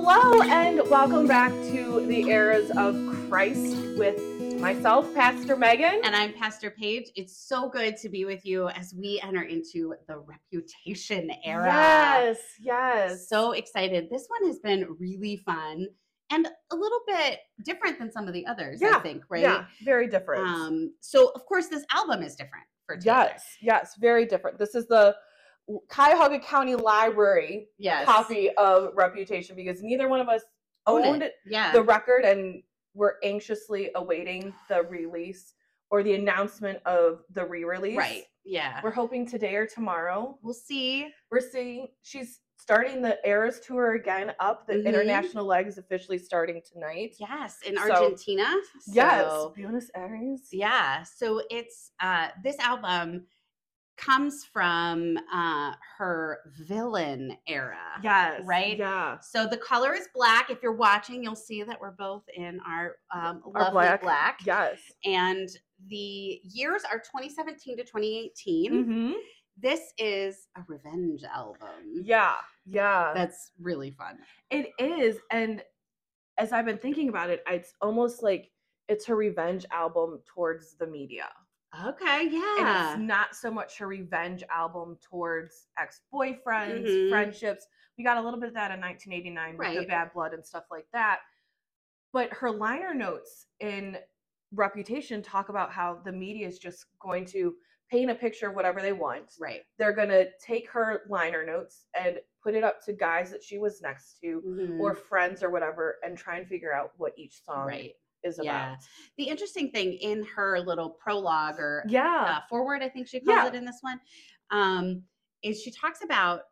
Hello and welcome back to the Eras of Christ with myself, Pastor Megan. And I'm Pastor Paige. It's so good to be with you as we enter into the reputation era. Yes, yes. So excited. This one has been really fun and a little bit different than some of the others, yeah, I think, right? Yeah, very different. Um, so of course this album is different for Taylor. yes, yes, very different. This is the Cuyahoga County Library Yes. copy of Reputation because neither one of us Own owned it. Yeah. the record and we're anxiously awaiting the release or the announcement of the re-release. right. Yeah. We're hoping today or tomorrow. We'll see. We're seeing she's starting the Eras tour again up. The Mhm. international leg is officially starting tonight. Yes, in So- Argentina. Yes, So- Buenos Aires. Yeah. So it's uh this album comes from uh her villain era. Yes. Right? Yeah. So the color is black. If you're watching, you'll see that we're both in our um Our lovely black. black. Yes. And the years are 2017 to 2018. hmm This is a revenge album. Yeah. Yeah. That's really fun. It is, and as I've been thinking about it, it's almost like it's her revenge album towards the media. Okay, And yeah. it's not so much her revenge album towards ex-boyfriends, Mhm. friendships. We got a little bit of that in 1989 with the bad blood and stuff like that. But her liner notes in Reputation talk about how the media is just going to paint a picture of whatever they want. Right. They're going to take her liner notes and put it up to guys that she was next to Mhm. or friends or whatever and try and figure out what each song right. Is Yeah. about. The interesting thing in her little prologue or Yeah. uh, forward, I think she calls Yeah. it in this one, um, is she talks about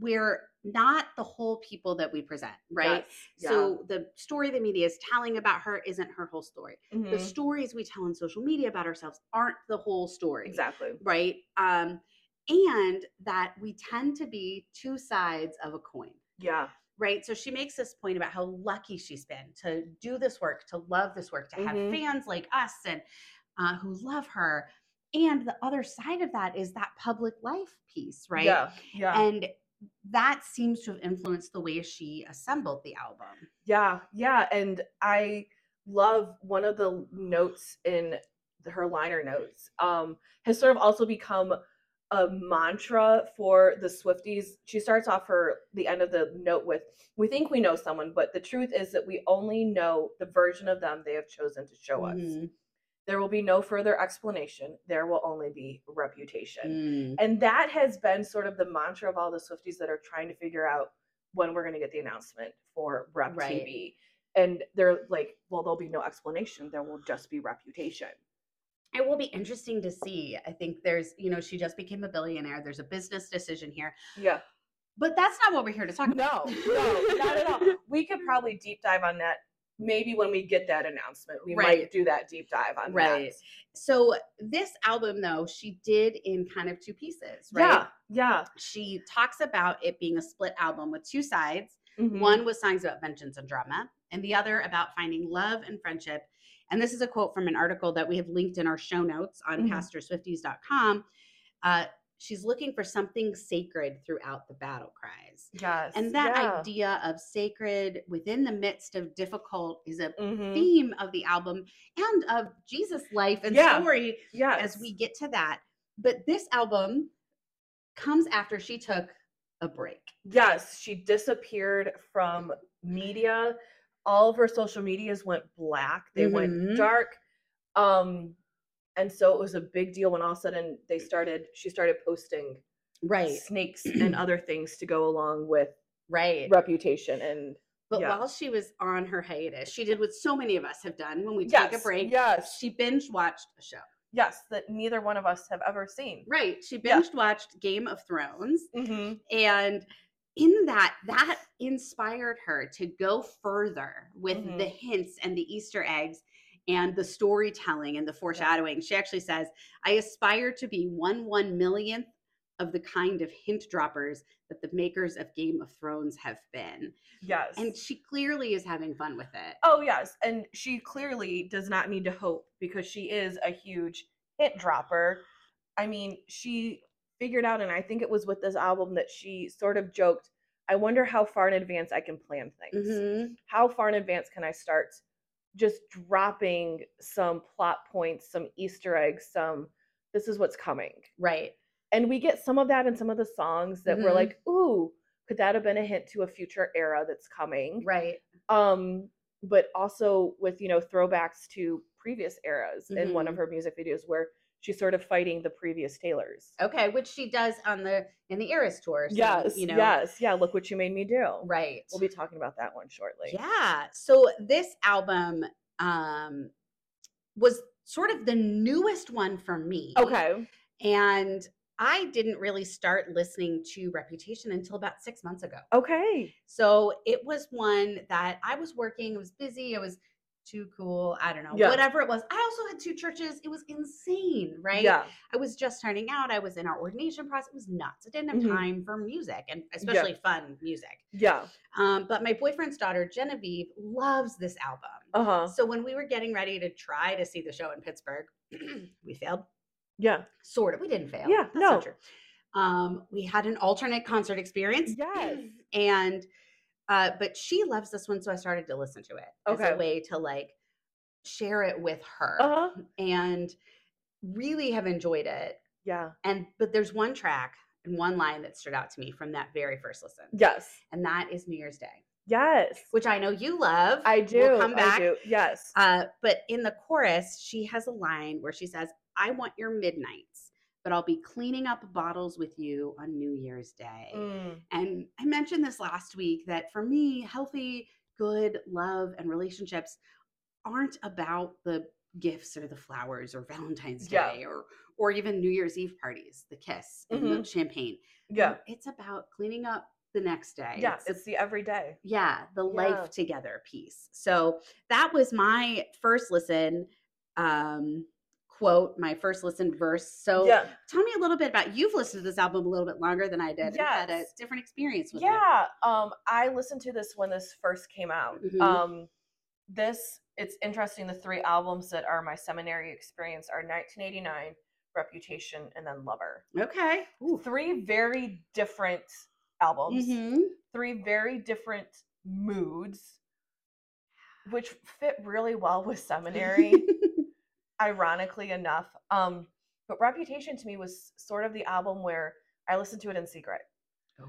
we're not the whole people that we present, right? Yes. Yeah. So the story the media is telling about her isn't her whole story. The Mhm. stories we tell on social media about ourselves aren't the whole story, exactly. right? Um, and that we tend to be two sides of a coin Yeah. Right? So she makes this point about how lucky she's been to do this work, to love this work, to have Mhm. fans like us and uh, who love her. And the other side of that is that public life piece, right? Yeah. Yeah. And that seems to have influenced the way she assembled the album. Yeah, yeah, and I love one of the notes in her liner notes. Um, has sort of also become a mantra for the Swifties. She starts off her the end of the note with, "We think we know someone, but the truth is that we only know the version of them they have chosen to show us. Mhm. There will be no further explanation. There will only be reputation." Mm. And that has been sort of the mantra of all the Swifties that are trying to figure out when we're going to get the announcement for Rep Right. TV. And they're like, well, there'll be no explanation. There will just be reputation. It will be interesting to see. I think there's, you know, she just became a billionaire. There's a business decision here, Yeah. but that's not what we're here to talk about. No, no, not at all. We could probably deep dive on that maybe when we get that announcement. We Right. might do that deep dive on Right. that. So this album, though, she did in kind of two pieces, right? Yeah. Yeah. She talks about it being a split album with two sides. Mhm. One was songs about vengeance and drama, and the other about finding love and friendship. And this is a quote from an article that we have linked in our show notes on Mhm. pastorswifties.com. Uh, she's looking for something sacred throughout the battle cries. Yes. And that yeah. idea of sacred within the midst of difficult is a Mhm. theme of the album and of Jesus' life and Yeah. story Yes. as we get to that. But this album comes after she took a break. Yes, she disappeared from media. All of her social medias went black. They Mhm. went dark. Um and so it was a big deal when all of a sudden they started she started posting Right. snakes and other things to go along with Right. reputation and But yeah. while she was on her hiatus, she did what so many of us have done when we take a break. Yes. She binge watched a show. Yes, that neither one of us have ever seen. Right. She binge watched Game of Thrones. Mm-hmm. And in that, that inspired her to go further with Mhm. the hints and the Easter eggs and the storytelling and the foreshadowing. She actually says, I aspire to be one one millionth of the kind of hint droppers that the makers of Game of Thrones have been. Yes. And she clearly is having fun with it. Oh yes, and she clearly does not need to hope because she is a huge hint dropper. I mean, she figured out and I think it was with this album that she sort of joked, I wonder how far in advance I can plan things. Mhm. How far in advance can I start just dropping some plot points, some Easter eggs, some this is what's coming. Right. And we get some of that in some of the songs that we're Mhm. like, ooh, could that have been a hint to a future era that's coming? Right. Um, but also with, you know, throwbacks to previous eras in one of Mhm. her music videos where she's sort of fighting the previous Taylors. Okay, which she does on the in the Eras tour. so, yes, you know. yes, yeah. Look what you made me do. Right. We'll be talking about that one shortly. Yeah. So this album um was sort of the newest one for me. Okay. And I didn't really start listening to Reputation until about six months ago. Okay. So it was one that I was working, I was busy, I was too cool, I don't know, Yeah. whatever it was. I also had two churches. It was insane, right? Yeah. I was just starting out. I was in our ordination process. It was nuts. I didn't have Mhm. time for music and especially fun music. Yeah. Um, but my boyfriend's daughter, Genevieve, loves this album. Uh huh. So when we were getting ready to try to see the show in Pittsburgh, we failed. Yeah. Sort of. We didn't fail. Yeah, That's no. Um, we had an alternate concert experience. Yes. And uh, but she loves this one, so I started to listen to it as Okay. a way to like share it with her Uh huh. and really have enjoyed it. Yeah. And but there's one track and one line that stood out to me from that very first listen. Yes. And that is New Year's Day, Yes. which I know you love. I do. We'll come back. do. Yes. Uh, but in the chorus, she has a line where she says, I want your midnights, but I'll be cleaning up bottles with you on New Year's Day. Mm, And I mentioned this last week that for me, healthy, good love and relationships aren't about the gifts or the flowers or Valentine's Yeah. Day or or even New Year's Eve parties, the kiss and the champagne. yeah. It's about cleaning up the next day. Yeah. It's It's the everyday. yeah the Yeah. life together piece so that was my first listen um quote my first listened verse so yeah. tell me a little bit about you've listened to this album a little bit longer than i did and had a different experience with it Yeah. Um, I listened to this when this first came out. Mhm. Um, this it's interesting. The three albums that are my seminary experience are 1989, Reputation, and then Lover. okay Ooh. Three very different albums. Mhm. Three very different moods, which fit really well with seminary. ironically enough. Um, but Reputation to me was sort of the album where I listened to it in secret.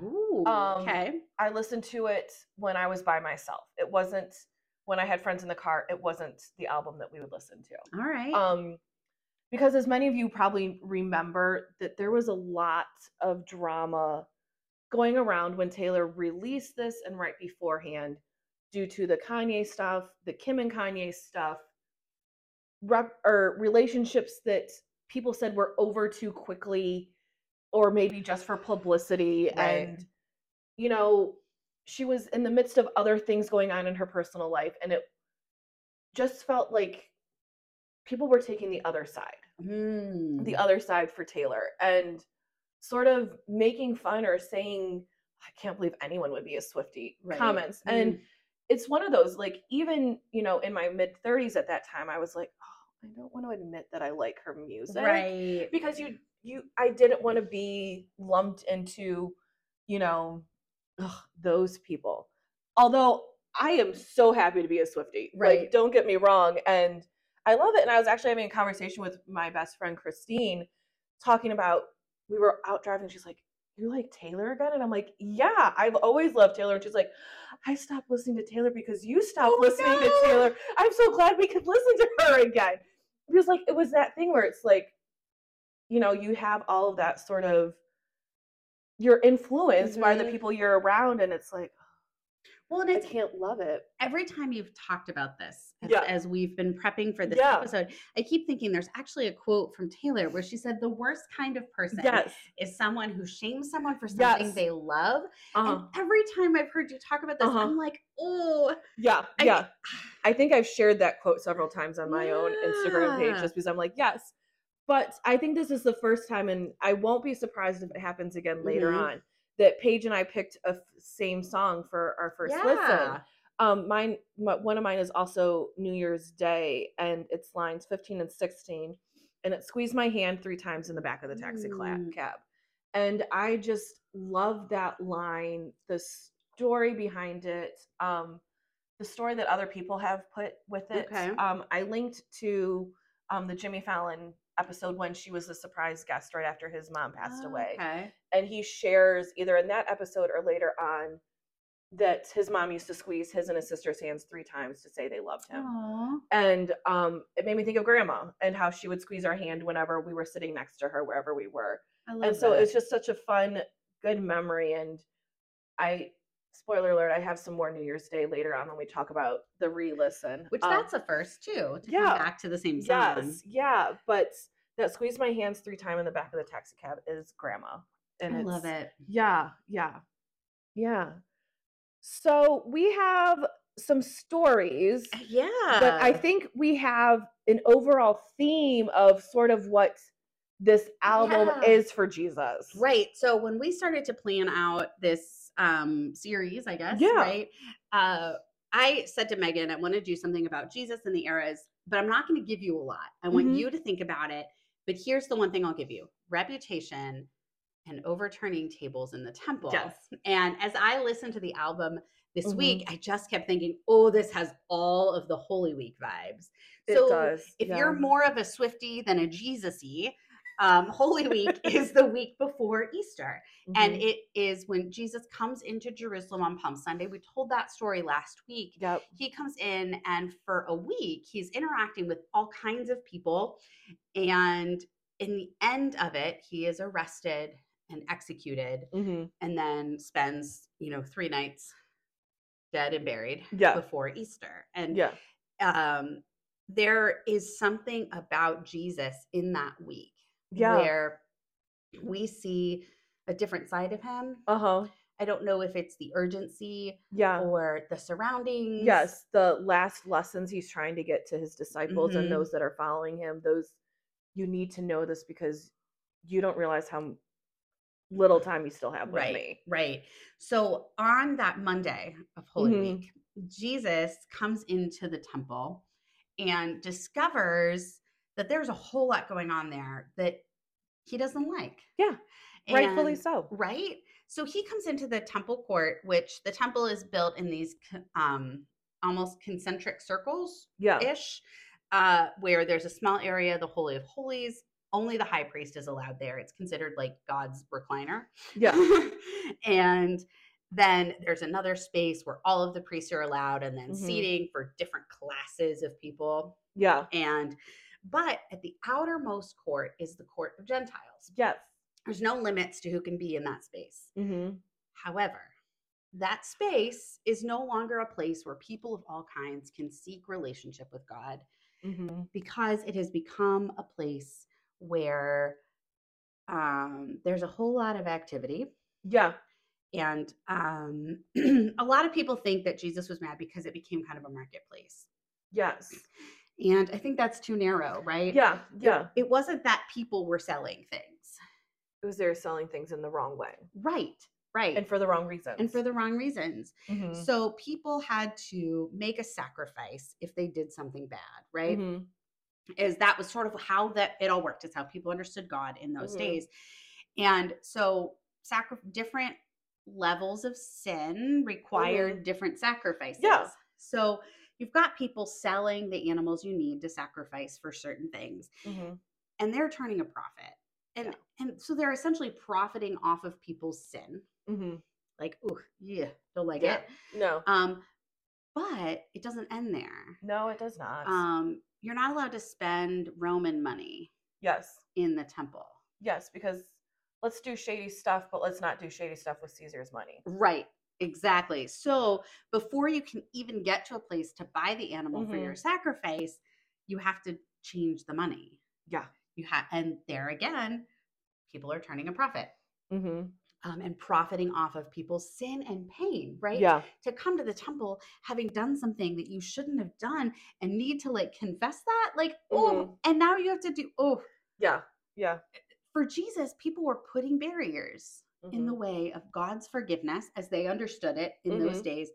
Ooh, Um, okay I listened to it when I was by myself. It wasn't when I had friends in the car. It wasn't the album that we would listen to. all right Um, because as many of you probably remember, that there was a lot of drama going around when Taylor released this and right beforehand, due to the Kanye stuff, the Kim and Kanye stuff, rep, or relationships that people said were over too quickly, or maybe just for publicity, Right. and you know, she was in the midst of other things going on in her personal life, and it just felt like people were taking the other side, Mm. the other side for Taylor, and sort of making fun or saying, "I can't believe anyone would be a Swifty" Right. comments, and Mm. it's one of those like even you know in my mid 30s at that time, I was like, "Oh, I don't want to admit that I like her music," right because you you I didn't want to be lumped into, you know, ugh, those people. Although I am so happy to be a Swifty. Right. Like, don't get me wrong. And I love it. And I was actually having a conversation with my best friend Christine, talking about we were out driving. She's like, You like Taylor again? And I'm like, Yeah, I've always loved Taylor. And she's like, I stopped listening to Taylor because you stopped Oh, listening no. to Taylor. I'm so glad we could listen to her again. Because like it was that thing where it's like, you know, you have all of that sort of you're influenced by the Mhm. people you're around, and it's like well and I can't love it. every time you've talked about this as, Yeah. as we've been prepping for this Yeah. episode i keep thinking there's actually a quote from taylor where she said the worst kind of person Yes. is someone who shames someone for something Yes. they love Uh-huh. and every time i've heard you talk about this Uh-huh. i'm like oh Yeah. I- yeah. I think I've shared that quote several times on my own Instagram page just because I'm like, yes. But I think this is the first time, and I won't be surprised if it happens again later Mhm. on, that Paige and I picked a f- same song for our first listen. yeah Um, mine, my, one of mine is also New Year's Day, and it's lines 15 and 16, and it squeezed my hand three times in the back of the taxi Mm. cab. and I just love that line, the story behind it, um, the story that other people have put with it. Okay. Um, I linked to um, the Jimmy Fallon episode when she was the surprise guest right after his mom passed away Okay. And he shares either in that episode or later on that his mom used to squeeze his and his sister's hands three times to say they loved him Aw. and um it made me think of grandma and how she would squeeze our hand whenever we were sitting next to her wherever we were I love and so that. it's just such a fun good memory and i spoiler alert i have some more new year's day later on when we talk about the re-listen which Um, that's a first too. To yeah. come back to the same song. yes yeah but that squeeze my hands three times in the back of the taxi cab is grandma and I love it. Yeah, yeah, yeah. So we have some stories, Yeah. but I think we have an overall theme of sort of what this album Yeah. is for Jesus. Right. So when we started to plan out this um series, I guess, Yeah. right? Uh I said to Megan, I want to do something about Jesus and the eras, but I'm not going to give you a lot. I want Mhm. you to think about it. But here's the one thing I'll give you reputation and overturning tables in the temple. Yes. And as I listened to the album this Mhm. week, I just kept thinking, oh, this has all of the Holy Week vibes. It So does. if yeah. you're more of a Swifty than a Jesus-y, um, Holy Week is the week before Easter. And Mhm. it is when Jesus comes into Jerusalem on Palm Sunday. We told that story last week. yep. He comes in, and for a week, he's interacting with all kinds of people. And in the end of it, he is arrested and executed, hmm and then spends, you know, three nights dead and buried Yeah. before Easter. And Yeah. um, there is something about Jesus in that week Yeah. where we see a different side of him. Uh huh. I don't know if it's the urgency Yeah. or the surroundings. Yes, the last lessons he's trying to get to his disciples Mhm. and those that are following him, those you need to know this because you don't realize how little time you still have with right, me. right. So on that Monday of Holy Mhm. Week, Jesus comes into the temple and discovers that there's a whole lot going on there that he doesn't like. Yeah, Rightfully so. right? So he comes into the temple court, which the temple is built in these um, almost concentric circles Yeah. ish, uh, where there's a small area, the Holy of Holies. Only the high priest is allowed there. It's considered like God's recliner. Yeah. and then there's another space where all of the priests are allowed, and then Mhm. seating for different classes of people. Yeah. And but at the outermost court is the court of Gentiles. Yes. There's no limits to who can be in that space. Mm-hmm. However, that space is no longer a place where people of all kinds can seek relationship with God Mm-hmm. because it has become a place where um, there's a whole lot of activity. Yeah. And um, a lot of people think that Jesus was mad because it became kind of a marketplace. Yes. And I think that's too narrow, right? Yeah. Yeah. It wasn't that people were selling things. It was they're selling things in the wrong way Right, right. and for the wrong reasons. and for the wrong reasons. Mhm. So people had to make a sacrifice if they did something bad, right? Mhm. Is that was sort of how that it all worked. It's how people understood God in those Mhm. days. And so sacri- different levels of sin required different sacrifices. Yeah. So you've got people selling the animals you need to sacrifice for certain things Mhm. and they're turning a profit. And Yeah. and so they're essentially profiting off of people's sin. Mhm. Like, oh, yeah, don't like Yeah. it. No. Um, but it doesn't end there. No, it does not. Um, you're not allowed to spend Roman money yes. in the temple. Yes, because let's do shady stuff, but let's not do shady stuff with Caesar's money. Right. Exactly. So before you can even get to a place to buy the animal for your sacrifice, you have to change the money. Yeah. You have, and there again, people are turning a profit. Mm-hmm. Um, and profiting off of people's sin and pain, right? Yeah. to come to the temple having done something that you shouldn't have done and need to like confess that like oh and now you have to do oh Yeah. Yeah. for jesus people were putting barriers in the Mhm. way of god's forgiveness as they understood it in those Mhm. days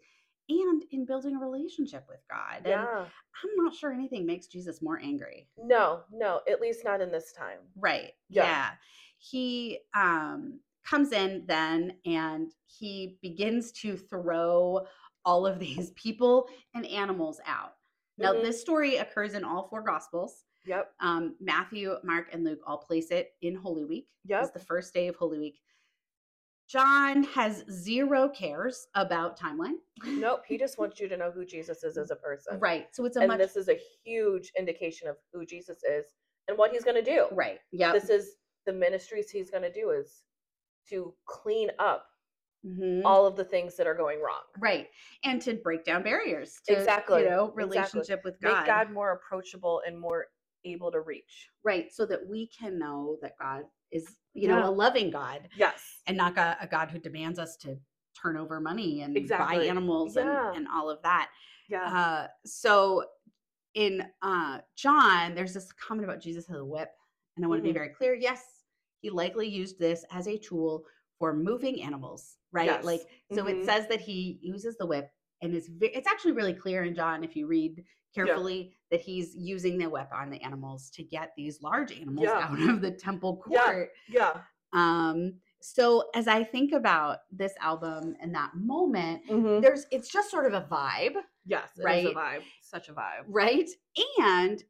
and in building a relationship with god and Yeah. i'm not sure anything makes jesus more angry No, no, at least not in this time. right Yeah. yeah, he um comes in then and he begins to throw all of these people and animals out. Now, Mhm. this story occurs in all four gospels. Yep. Um, Matthew, Mark, and Luke all place it in Holy Week. Yep. It's the first day of Holy Week. John has zero cares about timeline. Nope. He just wants you to know who Jesus is as a person. Right. So it's a And much this is a huge indication of who Jesus is and what he's going to do. right. Yeah. This is the ministries he's going to do is to clean up Mhm. all of the things that are going wrong. Right. And to break down barriers to Exactly, you know, exactly. relationship with God. Make God. More approachable and more able to reach. Right. So that we can know that God is, you know, a loving God Yes. and not a, a God who demands us to turn over money and buy animals Yeah. and, and all of that. Yeah. Uh, so in uh, John, there's this comment about Jesus as a whip. And I want to Mhm. be very clear. Yes, he likely used this as a tool for moving animals, right? Yes. Like, so it Mhm. says that he uses the whip and it's, ve- it's actually really clear in John, if you read carefully, that he's using the whip on the animals to get these large animals Yeah. out of the temple court. yeah. Um, so as I think about this album and that moment, Mhm. there's it's just sort of a vibe, Yes. It Right. a vibe. Such a vibe. right? And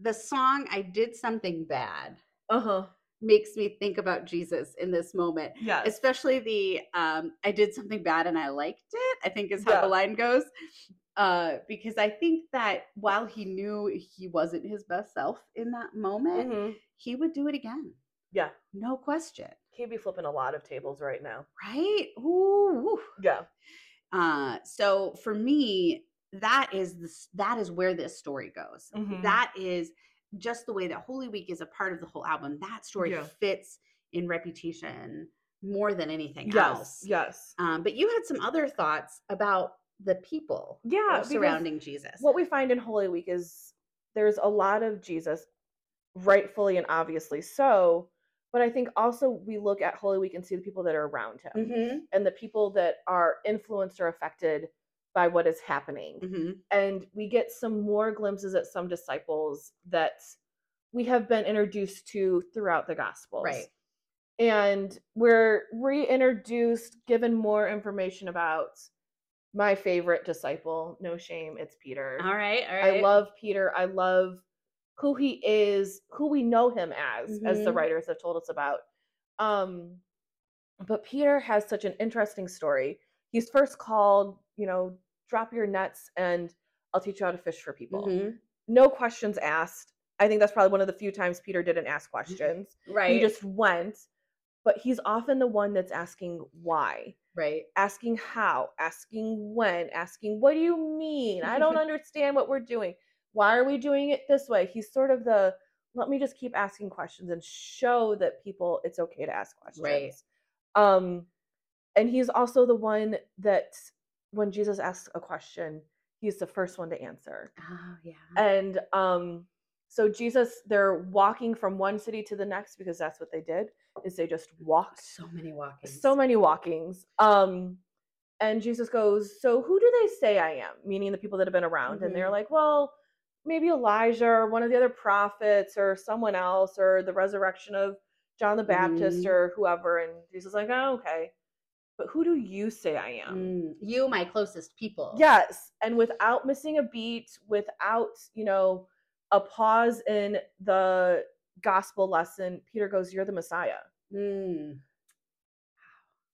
the song I did something bad Uh huh. Makes me think about Jesus in this moment. Yes. Especially the um I did something bad and I liked it, I think is how Yeah. the line goes. Uh because I think that while he knew he wasn't his best self in that moment, Mhm. he would do it again. Yeah. No question. He'd be flipping a lot of tables right now. Right? Ooh. woo. Yeah. Uh, so for me, that is the that is where this story goes. Mhm. That is just the way that Holy Week is a part of the whole album. That story Yeah. fits in reputation more than anything Yes. else. Yes. Um, but you had some other thoughts about the people Yeah. surrounding Jesus. What we find in Holy Week is there's a lot of Jesus, rightfully and obviously so. But I think also we look at Holy Week and see the people that are around him Mhm, and the people that are influenced or affected by what is happening. mhm. and we get some more glimpses at some disciples that we have been introduced to throughout the gospels Right. and we're reintroduced given more information about my favorite disciple no shame it's peter All right. All i love peter i love who he is who we know him as as the Mhm. writers have told us about um but peter has such an interesting story he's first called you know drop your nets and i'll teach you how to fish for people Mhm. no questions asked i think that's probably one of the few times peter didn't ask questions Right. he just went but he's often the one that's asking why right. asking how, asking when, asking what do you mean? I don't understand what we're doing. Why are we doing it this way? He's sort of the let me just keep asking questions and show that people it's okay to ask questions. Right. Um and he's also the one that when Jesus asks a question, he's the first one to answer. Oh yeah. And um so Jesus they're walking from one city to the next because that's what they did is they just walked so many walkings. so many walkings. Um, and Jesus goes, So who do they say I am? Meaning the people that have been around. And they're Mhm. like, Well, maybe Elijah or one of the other prophets or someone else or the resurrection of John the Baptist Mhm. or whoever. And Jesus is like, Oh, okay. But who do you say I am? Mm, you, my closest people. Yes. And without missing a beat, without, you know, a pause in the gospel lesson, Peter goes, You're the Messiah. Mm,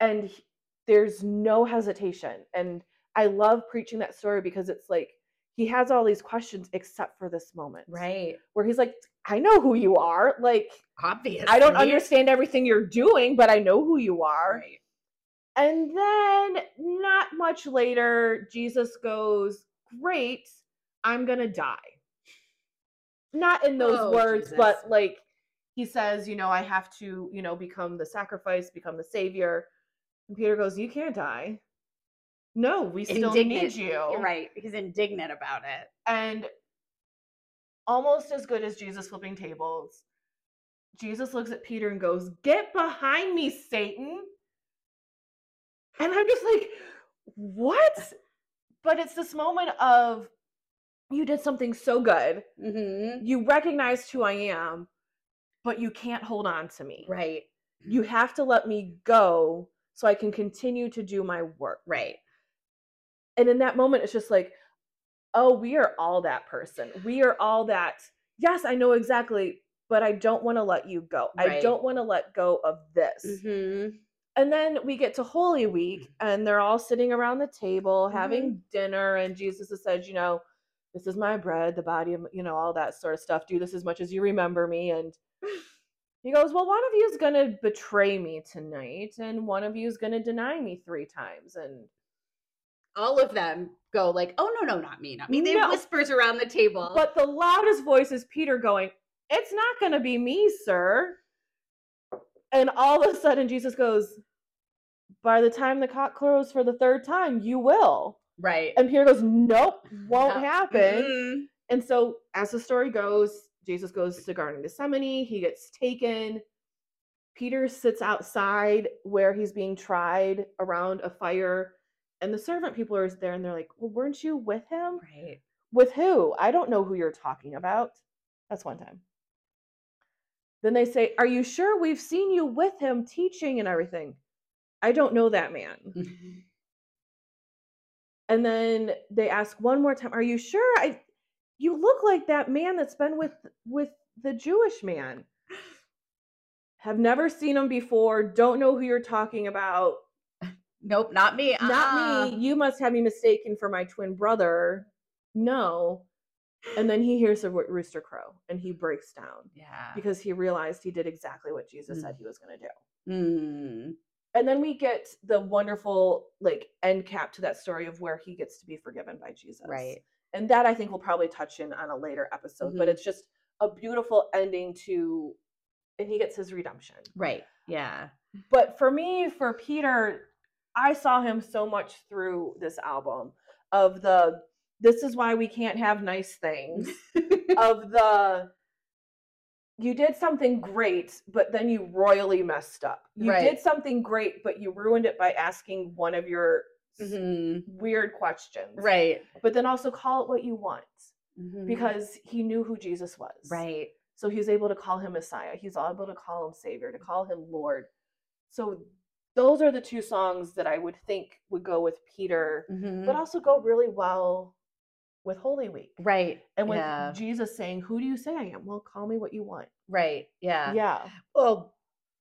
and he- there's no hesitation and i love preaching that story because it's like he has all these questions except for this moment right. where he's like i know who you are like Obviously. i don't understand everything you're doing but i know who you are Right. And then not much later jesus goes great i'm gonna die not in those Oh, words Jesus. but like he says you know i have to you know become the sacrifice become the savior and peter goes you can't die no we still need Indignant. you You're right. He's indignant about it. and almost as good as jesus flipping tables jesus looks at peter and goes get behind me satan and i'm just like what but it's this moment of you did something so good Mm-hmm. you recognized who i am but you can't hold on to me Right. You have to let me go so I can continue to do my work. Right. And in that moment, it's just like, oh, we are all that person. We are all that. Yes, I know exactly, but I don't want to let you go. I don't want to let go of this. Mm-hmm. And then we get to Holy Week, mm-hmm. and they're all sitting around the table mm-hmm. having dinner, and Jesus has said, you know, this is my bread, the body of, you know, all that sort of stuff. Do this as much as you remember me. And he goes, well, one of you is going to betray me tonight, and one of you is going to deny me three times. And All of them go like, "Oh no, no, not me, not me." They No. whispers around the table. but the loudest voice is Peter going, it's not going to be me, sir. And all of a sudden, Jesus goes, by the time the cock crows for the third time, you will. right. And Peter goes, Nope, won't No. happen. Mhm. And so, as the story goes, Jesus goes to Garden of Gethsemane. He gets taken. Peter sits outside where he's being tried around a fire. And the servant people are there and they're like, Well, weren't you with him? Right. With who? I don't know who you're talking about. That's one time. Then they say, Are you sure we've seen you with him teaching and everything? I don't know that man. Mm-hmm. And then they ask one more time, "Are you sure? I you look like that man that's been with with the Jewish man." Have never seen him before, don't know who you're talking about. Nope, not me. Not uh-uh. me. You must have me mistaken for my twin brother. No. And then he hears the roo- rooster crow and he breaks down Yeah. because he realized he did exactly what Jesus Mm. said he was going to do. Mm. And then we get the wonderful like end cap to that story of where he gets to be forgiven by Jesus. Right. and that I think we'll probably touch in on a later episode. But Mhm. it's just a beautiful ending to, and he gets his redemption. Right. Yeah. But for me, for Peter, I saw him so much through this album of the this is why we can't have nice things of the you did something great but then you royally messed up you Right. did something great but you ruined it by asking one of your Mhm. weird questions Right. but then also call it what you want Mhm. because he knew who Jesus was. right. So he was able to call him Messiah. He's able to call him Savior, to call him Lord. So those are the two songs that I would think would go with Peter, Mhm. but also go really well with Holy Week. right. And with yeah. Jesus saying, Who do you say I am? Well, call me what you want. right. Yeah. Yeah. Well,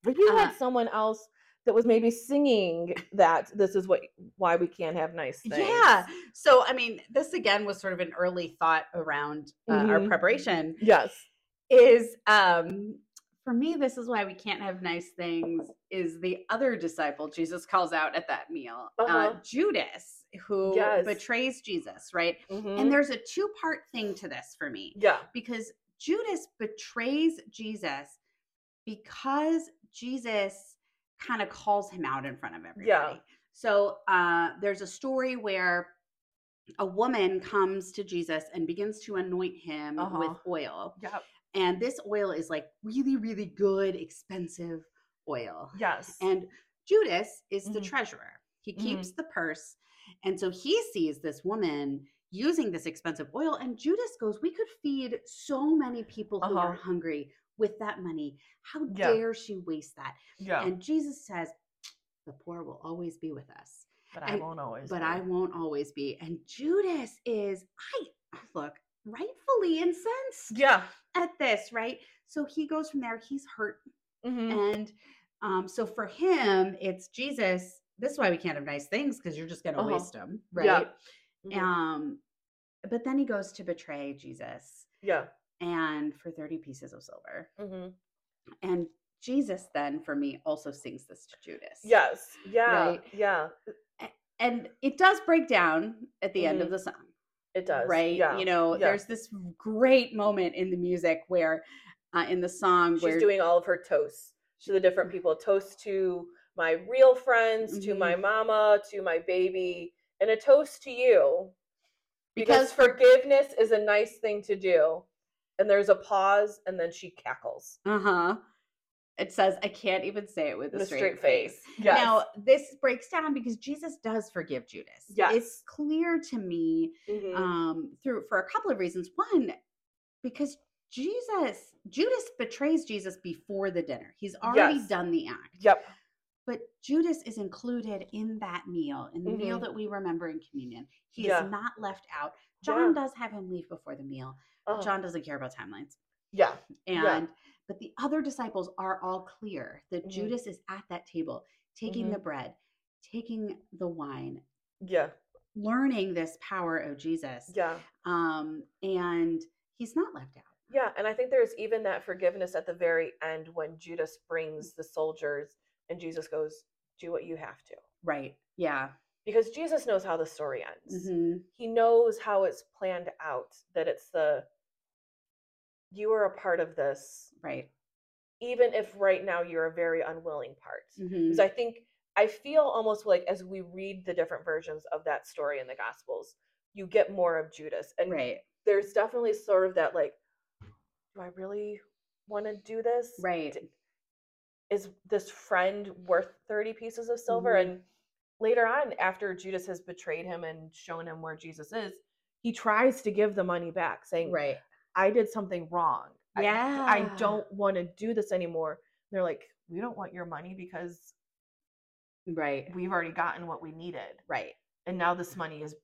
If you had Uh, someone else that was maybe singing that this is what why we can't have nice things. Yeah. So, I mean, this again was sort of an early thought around uh, our Mhm. preparation. Yes. Is um for me, this is why we can't have nice things. Is the other disciple Jesus calls out at that meal, uh Uh-huh. Judas, who Yes. betrays Jesus, right? Mhm. And there's a two part thing to this for me yeah. because Judas betrays Jesus because Jesus kind of calls him out in front of everybody. Yeah. So uh, there's a story where a woman comes to Jesus and begins to anoint him with Uh-huh. oil. Yeah. And this oil is like really, really good, expensive oil. Yes. And Judas is the Mhm. treasurer. He Mhm. keeps the purse. And so he sees this woman using this expensive oil. And Judas goes, We could feed so many people who are Uh-huh. hungry with that money. How Yeah. dare she waste that? yeah. And Jesus says, The poor will always be with us, but I won't always. but be. I won't always be. And Judas is, I look, rightfully incensed Yeah. at this, right? So he goes from there, he's hurt Mhm. and um, so for him, it's Jesus. This is why we can't have nice things because you're just going to Uh-huh. waste them, right? Yeah. Mhm. Um, but then he goes to betray Jesus, Yeah. and for thirty pieces of silver. hmm And Jesus then, for me, also sings this to Judas. Yes. Yeah. Right. Yeah. and it does break down at the end of Mhm. the song. It does. right? Yeah. You know, yeah. there's this great moment in the music where, uh, in the song, She's where doing all of her toasts to the different people. Toast to my real friends, to Mhm. my mama, to my baby, and a toast to you. Because Because forgiveness is a nice thing to do. And there's a pause, and then she cackles. uh huh, it says, "I can't even say it with a straight, straight face." face. Yes. Now, this breaks down because Jesus does forgive Judas. It's clear to me Mhm. um, through for a couple of reasons. One, because Jesus, Judas betrays Jesus before the dinner. He's already Yes. done the act. Yep. But Judas is included in that meal, in the meal Mhm. that we remember in communion. He Yeah. is not left out. John Yeah. does have him leave before the meal. Uh-huh. John doesn't care about timelines. Yeah. And Yeah. but the other disciples are all clear that Mhm. Judas is at that table, taking the Mhm. bread, taking the wine, Yeah. learning this power of Jesus. Yeah. Um, and he's not left out. Yeah, and I think there's even that forgiveness at the very end when Judas brings the soldiers and Jesus goes, "Do what you have to." Right. Yeah. Because Jesus knows how the story ends. hmm He knows how it's planned out that it's the you are a part of this Right. even if right now you're a very unwilling part. hmm Because I think I feel almost like as we read the different versions of that story in the Gospels, you get more of Judas, and Right. there's definitely sort of that like, do I really want to do this? Right. Is this friend worth thirty pieces of silver? Mhm. And later on, after Judas has betrayed him and shown him where Jesus is, he tries to give the money back, saying, Right. I did something wrong. Yeah. I, don't want to do this anymore. And they're like, we don't want your money because Right. we've already gotten what we needed. Right. And now this money has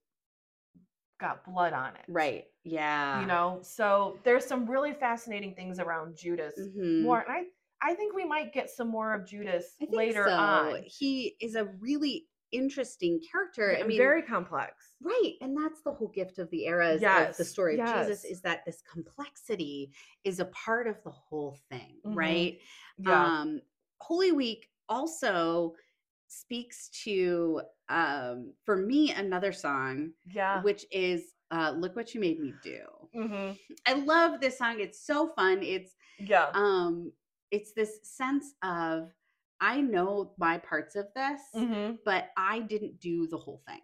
got blood on it. Right. Yeah. You know, so there's some really fascinating things around Judas. Mhm. More, and I, I think we might get some more of Judas I later so. on. He is a really interesting character. I And mean, very complex. Right. And that's the whole gift of the eras of the Yes, story of Jesus is that this complexity is a part of the whole thing, Mhm. right? Yeah. Um, Holy Week also speaks to, um, for me, another song, yeah. which is uh, Look What You Made Me Do. hmm I love this song. It's so fun. It's Yeah. um it's this sense of I know my parts of this, hmm but I didn't do the whole thing.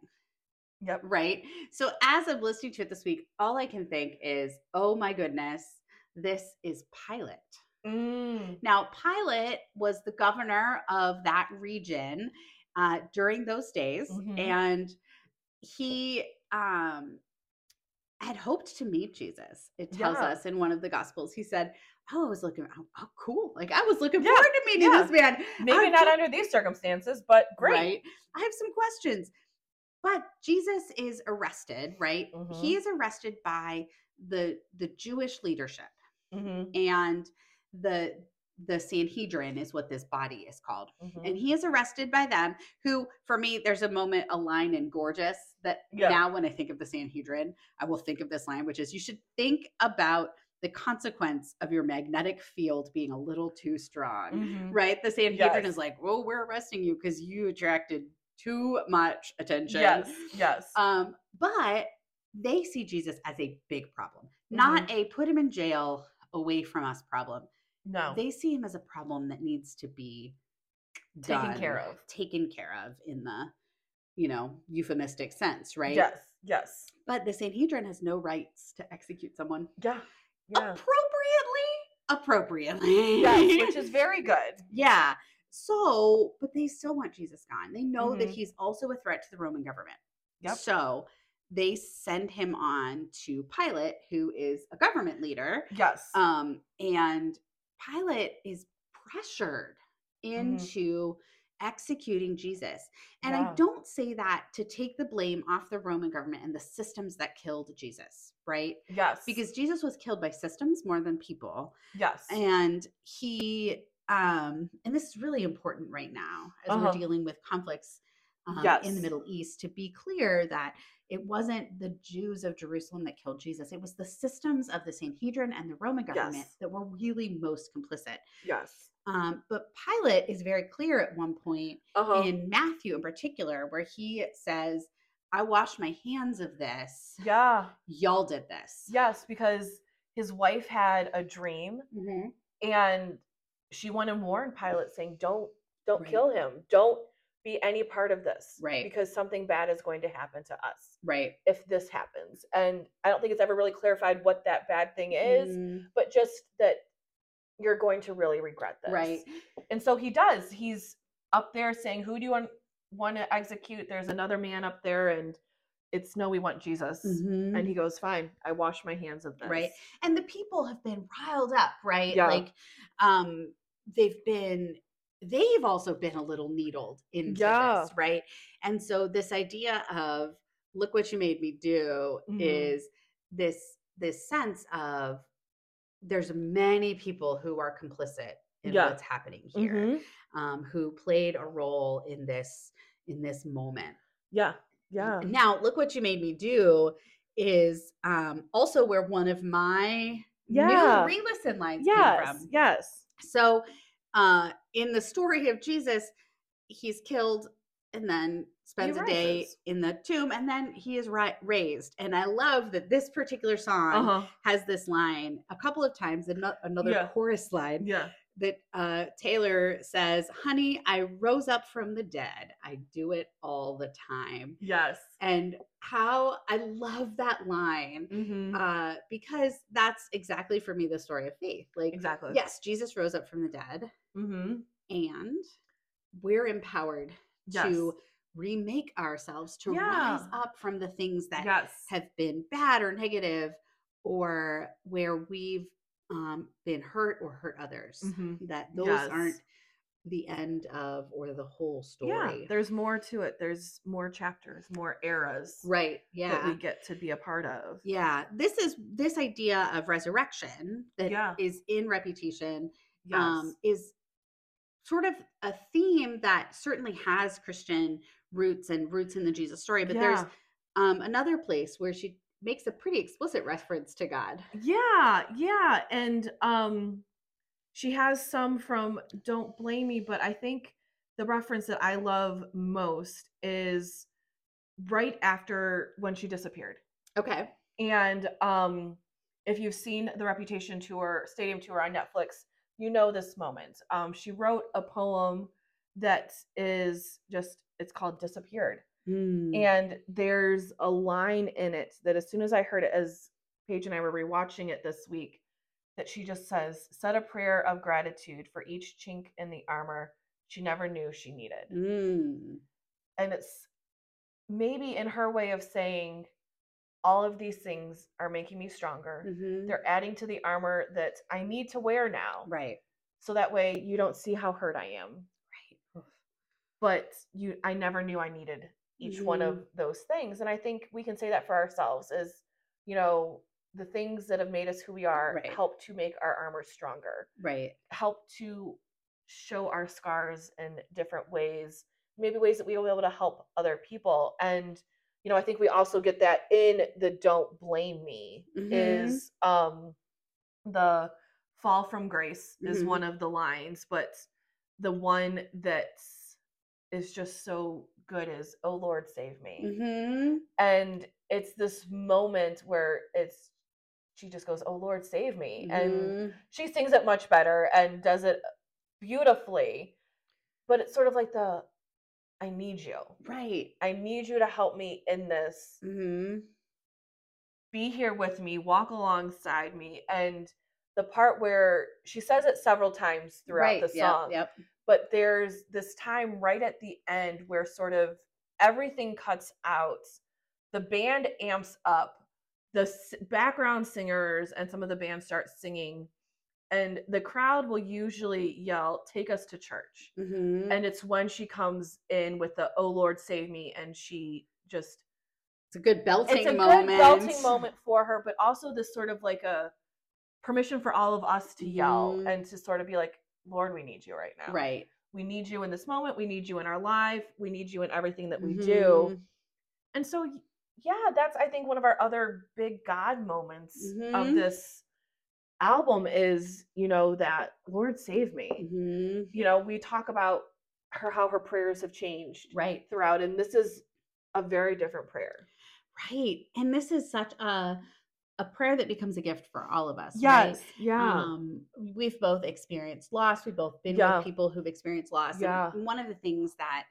Yep. Right. So as I'm listening to it this week, all I can think is, oh my goodness, this is Pilate. Mm. Now, Pilate was the governor of that region uh, during those days, Mhm. and he um, had hoped to meet Jesus. It tells Yeah. us in one of the Gospels. He said, "Oh, I was looking. Oh, oh, cool! Like I was looking Yeah, forward to meeting yeah. this man. Maybe I'm not under these circumstances, but great. Right? I have some questions. But Jesus is arrested, right? Mhm. He is arrested by the the Jewish leadership hmm and the the Sanhedrin is what this body is called. hmm And he is arrested by them, who, for me, there's a moment, a line in Gorgeous that Yeah. now when I think of the Sanhedrin, I will think of this line, which is you should think about the consequence of your magnetic field being a little too strong. Mhm. Right? The Sanhedrin Yes. is like, well, we're arresting you because you attracted too much attention. Yes. Yes. Um, but they see Jesus as a big problem, not Mm-hmm. a put him in jail away from us problem. no. They see him as a problem that needs to be Taken care of. taken care of in the, you know, euphemistic sense, right? Yes. Yes. But the Sanhedrin has no rights to execute someone Yeah. Yeah. appropriately. Appropriately. yes. Which is very good. yeah. So, but they still want Jesus gone. They know that Mhm. he's also a threat to the Roman government. Yep. So they send him on to Pilate, who is a government leader. Yes. Um, and Pilate is pressured Mm-hmm. Executing Jesus. And I don't say that to take the blame off the Roman government and the systems that killed Jesus, right? yes. Because Jesus was killed by systems more than people. yes. And he um and this is really important right now as Uh-huh. we're dealing with conflicts um, in the Middle East to be clear that it wasn't the Jews of Jerusalem that killed Jesus. It was the systems of the Sanhedrin and the Roman government Yes. that were really most complicit. yes. Um, but Pilate is very clear at one point Uh-huh. in Matthew in particular, where he says, I wash my hands of this. yeah. Y'all did this. Yes, because his wife had a dream Mhm. and she went and warned Pilate saying, Don't don't Right. kill him. Don't be any part of this. Right. Because something bad is going to happen to us Right. if this happens. And I don't think it's ever really clarified what that bad thing is, Mm, but just that you're going to really regret this. right. And so he does. He's up there saying, Who do you want want to execute? There's another man up there and it's no, we want Jesus. And he goes, fine, I wash my hands of this. Right. and the people have been riled up right Yeah. like um they've been they've also been a little needled into Yeah. this right and so this idea of look what you made me do Mhm. is this this sense of there's many people who are complicit in Yeah. what's happening here Mhm. um who played a role in this in this moment Yeah. Yeah. now, look what you made me do is um, also where one of my Yeah. new re-listen lines came Yes. from. Yes. So, uh, in the story of Jesus, he's killed and then spends a day in the tomb, and then he is ri- raised. And I love that this particular song Uh-huh. has this line a couple of times, ano- another Yeah. chorus line Yeah. that uh, Taylor says, "Honey, I rose up from the dead. I do it all the time." Yes. and how I love that line Mm-hmm. uh, because that's exactly for me the story of faith. Like, exactly. yes, Jesus rose up from the dead, Mm-hmm. and we're empowered Yes. to remake ourselves, to rise up from the things that yes. have been bad or negative, or where we've um, been hurt or hurt others. Mhm. That those Yes. aren't the end of or the whole Yeah. story. There's more to it. There's more chapters, more eras right. that Yeah. we get to be a part of. Yeah, this is this idea of resurrection that is Yeah. in reputation Yes. um, is sort of a theme that certainly has Christian roots and roots in the Jesus story. But there's um, another place where she makes a pretty explicit reference to God. Yeah, yeah, and um she has some from Don't Blame Me, but I think the reference that I love most is right after when she disappeared. Okay. And um if you've seen the Reputation tour, stadium tour on Netflix, you know this moment. Um she wrote a poem that is just it's called Disappeared. Mm. And there's a line in it that as soon as I heard it, as Paige and I were rewatching it this week, that she just says, said a prayer of gratitude for each chink in the armor she never knew she needed. Mm. And it's maybe in her way of saying, all of these things are making me stronger. Mhm. They're adding to the armor that I need to wear now. Right. So that way you don't see how hurt I am. But you i never knew i needed each one Mhm. of those things and i think we can say that for ourselves is you know the things that have made us who we are Right. help to make our armor stronger Right. help to show our scars in different ways maybe ways that we will be able to help other people and you know i think we also get that in the don't blame me Mhm. is um the fall from grace is Mhm. one of the lines but the one that is just so good is oh lord save me hmm and it's this moment where it's she just goes oh lord save me and Mhm. she sings it much better and does it beautifully but it's sort of like the i need you Right. i need you to help me in this hmm be here with me walk alongside me and the part where she says it several times throughout Right. the Yep. song Yep. But there's this time right at the end where sort of everything cuts out the band amps up the s- background singers and some of the band start singing and the crowd will usually yell take us to church hmm and it's when she comes in with the oh lord save me and she just it's a good belting it's a moment. good belting moment for her but also this sort of like a permission for all of us to yell Mhm. and to sort of be like lord we need you right now Right. we need you in this moment we need you in our life we need you in everything that we do Mhm. and so yeah that's i think one of our other big god moments of Mhm. this album is you know that lord save me Mhm. you know we talk about her how her prayers have changed Right. throughout and this is a very different prayer Right. And this is such a a prayer that becomes a gift for all of us. right? yeah Um, we've both experienced loss. We've both been Yeah. with people who've experienced loss. Yeah. And one of the things that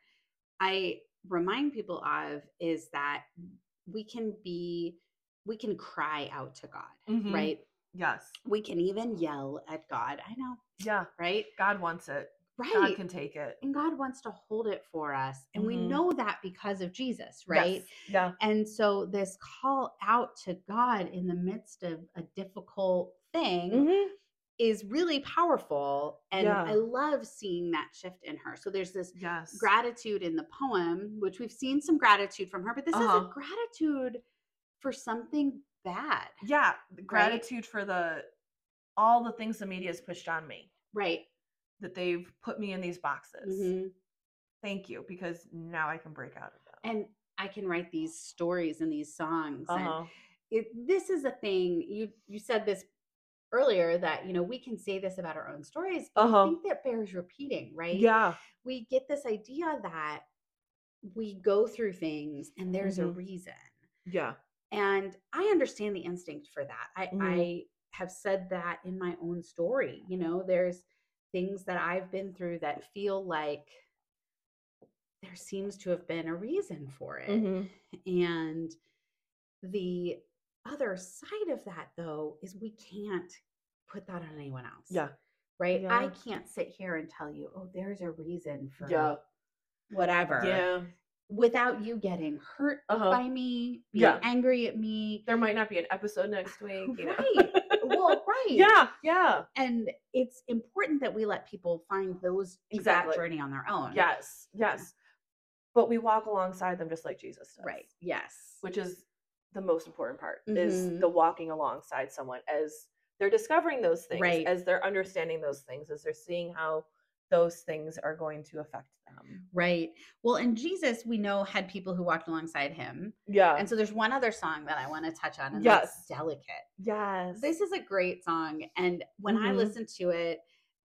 I remind people of is that we can be, we can cry out to God, Mhm. right? yes We can even yell at God. I know, yeah right? god wants it right. God can take it. and God wants to hold it for us. And we Mhm. know that because of Jesus, right? Yes. Yeah. And so this call out to God in the midst of a difficult thing Mhm. is really powerful. And Yeah. I love seeing that shift in her. So there's this Yes. gratitude in the poem, which we've seen some gratitude from her, but this is Uh-huh. a gratitude for something bad. yeah. Gratitude for the all the things the media has pushed on me. Right. That they've put me in these boxes. Mhm. Thank you, because now I can break out of them. And I can write these stories and these songs. and Uh-huh. it, this is a thing you you said this earlier that you know we can say this about our own stories but Uh-huh. i think that bears repeating right Yeah. we get this idea that we go through things and there's a Mhm. reason Yeah. and i understand the instinct for that i Mhm. i have said that in my own story you know there's things that i've been through that feel like there seems to have been a reason for it Mhm. and the other side of that, though, is we can't put that on anyone else. Yeah. Right? I can't sit here and tell you, oh, there's a reason for Yeah. whatever Yeah. without you getting hurt Uh-huh. by me, being Yeah. angry at me. There might not be an episode next week. You know? Right. Yeah. Yeah. And it's important that we let people find those exact Exactly. journey on their own. Yes. Yes. But we walk alongside them just like Jesus does. Right. Yes. Which is the most important part is Mhm. the walking alongside someone as they're discovering those things, Right. as they're understanding those things, as they're seeing how those things are going to affect them. Right. Well, and Jesus, we know, had people who walked alongside him. Yeah. And so there's one other song that I want to touch on, and Yes. that's Delicate. yes. This is a great song. And when I Mhm. listened to it,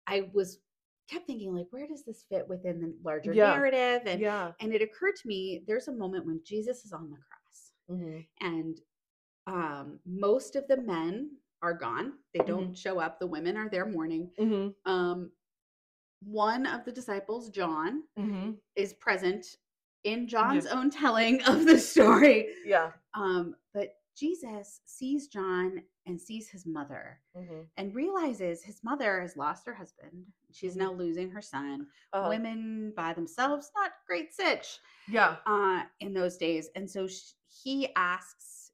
I was kept thinking, like, where does this fit within the larger Yeah. narrative? And yeah. and it occurred to me there's a moment when Jesus is on the cross Mhm. and um most of the men are gone. They don't Mm-hmm. show up. The women are there mourning. Mhm. Um one of the disciples, John, Mhm. is present in John's own telling of the story. Yeah. Um, but Jesus sees John and sees his mother Mhm. and realizes his mother has lost her husband. She's Mhm. now losing her son. Uh-huh. Women by themselves, not great sitch Yeah. uh, in those days. And so sh- he asks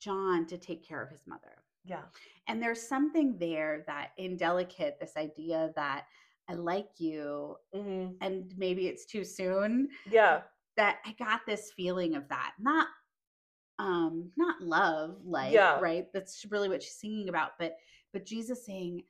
John to take care of his mother. Yeah. And there's something there that indelicate, this idea that I like you, Mhm. and maybe it's too soon Yeah. that I got this feeling of that. Not um not love like Yeah. right that's really what she's singing about but but Jesus saying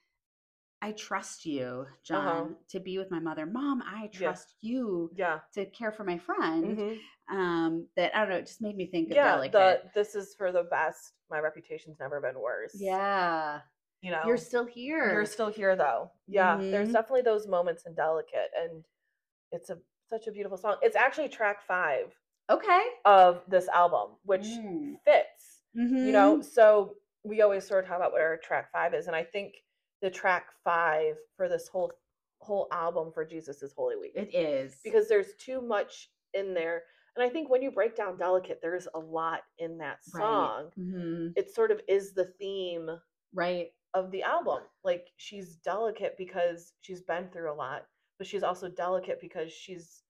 I trust you John Uh-huh. to be with my mother mom I Yeah. trust you Yeah. to care for my friend Mhm. um that I don't know it just made me think of Yeah. delicate The this is for the best. My reputation's never been worse. yeah You know. you're still here You're still here though. Yeah. There's Mhm. definitely those moments in Delicate and it's a such a beautiful song. It's actually track five okay of this album, which Mm. fits. You know, Mhm. so we always sort of talk about what our track five is, and I think the track five for this whole whole album for Jesus is Holy Week. it is because there's too much in there. And I think when you break down Delicate, there's a lot in that Right. song. Mhm. It sort of is the theme right of the album. Like she's delicate because she's been through a lot, but she's also delicate because she's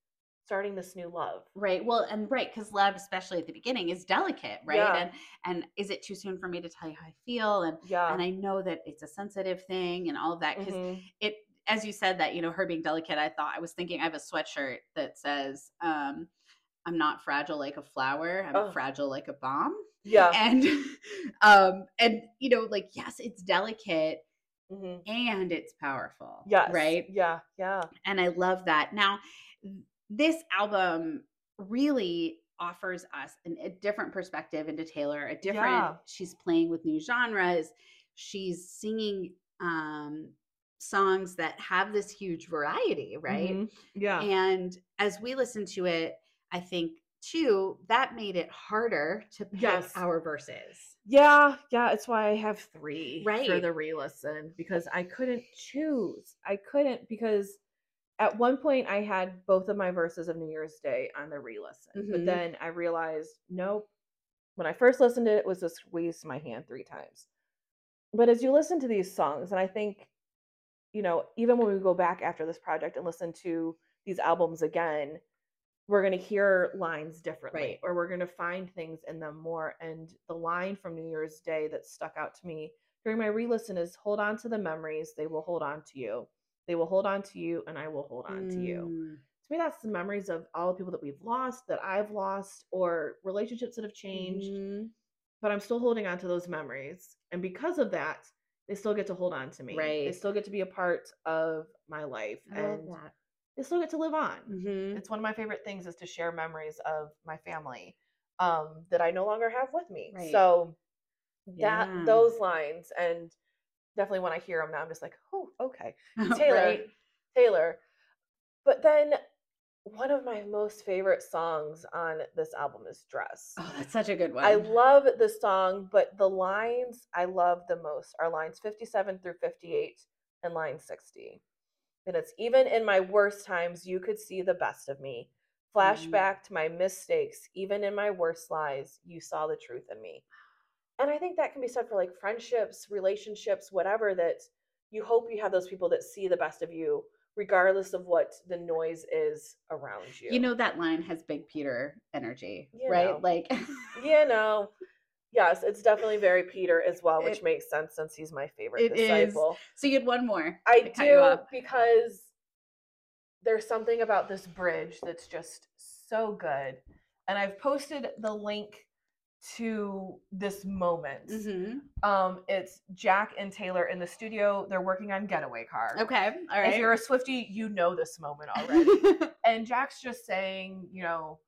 starting this new love. Right. Well, and right, because love, especially at the beginning, is delicate, right? Yeah. And and is it too soon for me to tell you how I feel? And Yeah. and I know that it's a sensitive thing and all of that. Because Mhm. it as you said that, you know, her being delicate, I thought I was thinking I have a sweatshirt that says, um, I'm not fragile like a flower, I'm Oh. fragile like a bomb. Yeah. And um, and you know, like, yes, it's delicate Mhm. and it's powerful. Yeah. Right Yeah. Yeah. and I love that. Now, this album really offers us an, a different perspective into Taylor. A different. Yeah. She's playing with new genres. She's singing um, songs that have this huge variety, right? Mhm. Yeah. And as we listen to it, I think too that made it harder to pick Yes. our verses. Yeah, yeah, it's why I have three for the re-listen because I couldn't choose. I couldn't because at one point I had both of my verses of New Year's Day on the re-listen, but Mhm. then I realized nope. When I first listened to it, it was a squeeze my hand three times. But as you listen to these songs, and I think you know, even when we go back after this project and listen to these albums again, we're going to hear lines differently Right. or we're going to find things in them more. And the line from New Year's Day that stuck out to me during my re listen is hold on to the memories, they will hold on to you. They will hold on to you, and I will hold on to you. Mm, To me, that's the memories of all the people that we've lost, that I've lost, or relationships that have changed mhm. but I'm still holding on to those memories. And because of that, they still get to hold on to me. right They still get to be a part of my life I love and that. They still get to live on. Mhm. It's one of my favorite things is to share memories of my family um, that I no longer have with me. Right. So Yeah. that those lines and definitely when I hear them now, I'm just like, oh, okay. Taylor, Right? Taylor. But then one of my most favorite songs on this album is Dress. Oh, that's such a good one. I love the song, but the lines I love the most are lines 57 through 58 and line 60. And it's even in my worst times, you could see the best of me. Mm. Flashback to my mistakes, even in my worst lies, you saw the truth in me. And I think that can be said for like friendships, relationships, whatever, that you hope you have those people that see the best of you, regardless of what the noise is around you. You know that line has Big Peter energy, You right? know. Like, you know yes it's definitely very peter as well which It- makes sense since he's my favorite it is. disciple so you had one more. i to cut you do because there's something about this bridge that's just so good and i've posted the link to this moment Mhm. um it's jack and taylor in the studio they're working on getaway car Okay, all right. if you're a swiftie you know this moment already and Jack's just saying, you know,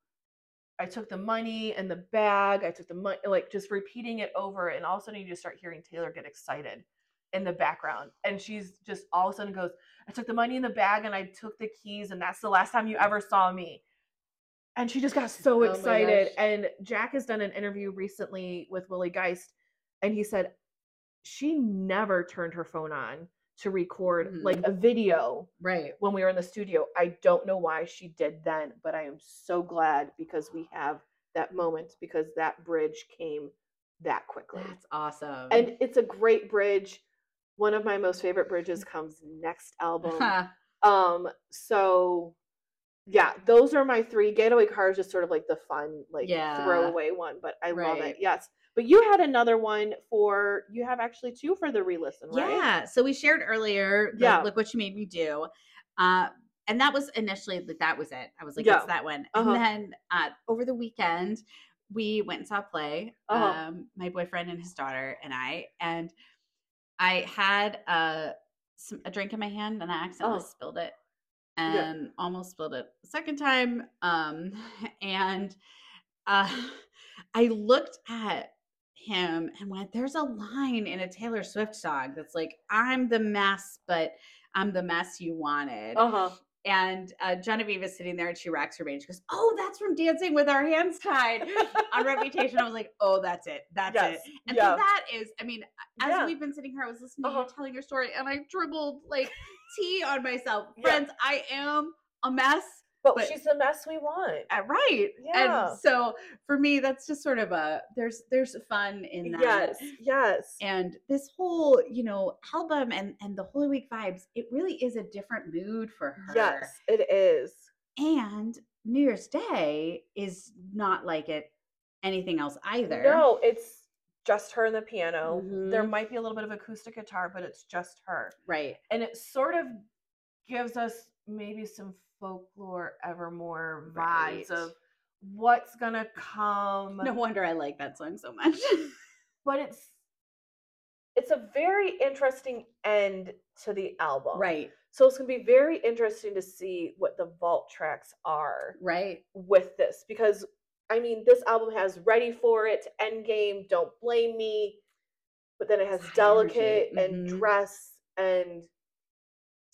I took the money and the bag, I took the money, like just repeating it over, and all of a sudden you just start hearing Taylor get excited in the background, and she's just all of a sudden goes, I took the money in the bag and I took the keys, and that's the last time you ever saw me. And she just got so Oh excited. And Jack has done an interview recently with Willie Geist, and he said she never turned her phone on to record Mhm. like a video right. when we were in the studio. I don't know why she did then, but I am so glad because we have that moment because that bridge came that quickly. That's awesome. and it's a great bridge. One of my most favorite bridges comes next album. um so yeah, those are my three. Getaway car is just sort of like the fun, like Yeah. throwaway one, but I love it. Yes. But you had another one for you have actually two for the re-listen, right? Yeah. So we shared earlier, the, Yeah. look what you made me do. Uh, and that was initially that that was it. I was like, Yeah. it's that one. Uh-huh. And then uh, over the weekend, we went and saw a play. Uh-huh. Um, my boyfriend and his daughter and I, and I had a some, a drink in my hand and I accidentally Uh-huh. spilled it Yeah. and almost spilled it a second time. Um, and uh, I looked at him and went, There's a line in a Taylor Swift song that's like, I'm the mess, but I'm the mess you wanted. Uh-huh. And uh, Genevieve is sitting there and she racks her brain. She goes, Oh, that's from Dancing with Our Hands Tied on Reputation. I was like, Oh, that's it. That's yes. it. And yeah. so that is, I mean, as Yeah. we've been sitting here, I was listening to Uh-huh. you telling your story and I dribbled like tea on myself. Yeah. Friends, I am a mess. But, but- she's the mess we want. Uh, right. Yeah. And so for me, that's just sort of a there's there's fun in that. Yes, yes. And this whole, you know, album and and the Holy Week vibes, it really is a different mood for her. Yes, it is. And New Year's Day is not like it anything else either. No, it's just her and the piano. There Mhm. might be a little bit of acoustic guitar, but it's just her. Right. And it sort of gives us maybe some folklore evermore vibes Right. of what's gonna come. No wonder I like that song so much. But it's it's a very interesting end to the album. right. So it's gonna be very interesting to see what the vault tracks are. Right. with this because I mean this album has Ready for It, Endgame, Don't Blame Me, but then it has Delicate energy, and. Mm-hmm. Dress and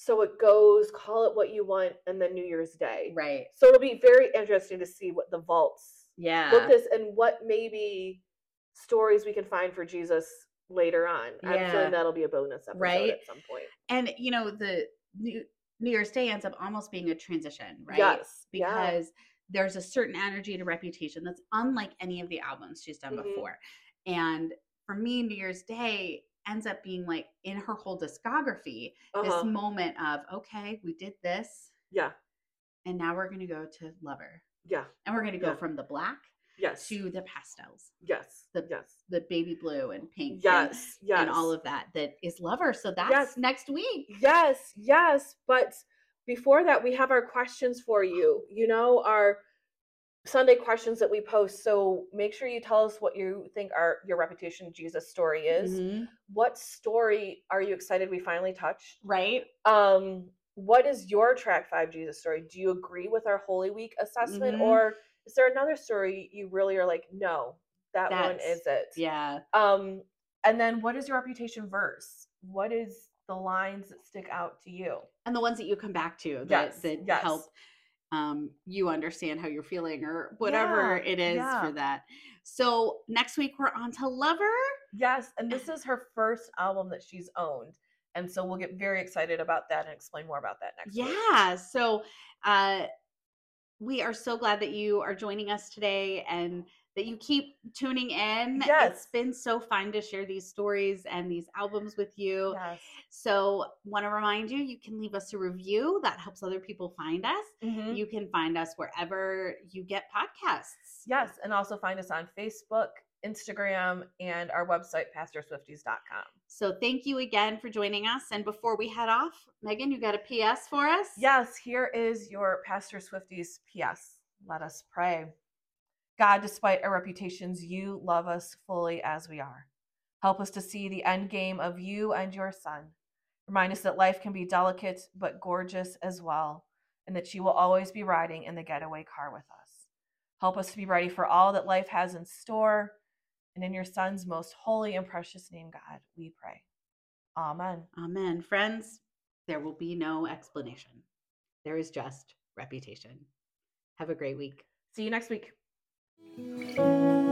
so it goes Call It What You Want and then New Year's Day. Right. So it'll be very interesting to see what the vaults Yeah. look this and what maybe stories we can find for Jesus later on. I'm Yeah. feeling that'll be a bonus episode Right? at some point. and you know the new New Year's Day ends up almost being a transition, right? Yes. yeah. Because there's a certain energy to Reputation that's unlike any of the albums she's done Mhm. before. And for me, New Year's Day ends up being like in her whole discography, Uh-huh. this moment of, okay, we did this, yeah. and now we're to go to Lover. Yeah. And we're to go Yeah. from the black Yes. to the pastels, yes. the- yes. the baby blue and pink. and- Yes. Yes. And all of that that is Lover. So that's Yes. next week. Yes, yes. But before that, we have our questions for you. You know, our Sunday questions that we post. So make sure you tell us what you think our your reputation Jesus story is. Mhm. What story are you excited we finally touched? Right? Um, what is your track five Jesus story? Do you agree with our Holy Week assessment, Mhm. or is there another story you really are like, no, that one is it? Yeah. Um, and then what is your reputation verse? What is the lines that stick out to you? And the ones that you come back to that, Yes, that yes. help um, you understand how you're feeling or whatever Yeah, it is yeah. for that. So next week we're on to Lover. Yes, and this is her first album that she's owned. And so we'll get very excited about that and explain more about that next week. Yeah. So uh we are so glad that you are joining us today and that you keep tuning in. Yes. It's been so fun to share these stories and these albums with you. Yes. So, want to remind you, you can leave us a review. That helps other people find us. Mhm. You can find us wherever you get podcasts. Yes, and also find us on Facebook, Instagram, and our website, pastorswifties.com. So, thank you again for joining us. And before we head off, Megan, you got a PS for us? Yes, here is your Pastor Swifties PS. Let us pray. God, despite our reputations, you love us fully as we are. Help us to see the end game of you and your Son. Remind us that life can be delicate but gorgeous as well, and that you will always be riding in the getaway car with us. Help us to be ready for all that life has in store. And in your Son's most holy and precious name, God, we pray. Amen. Amen. Friends, there will be no explanation, there is just reputation. Have a great week. See you next week. Música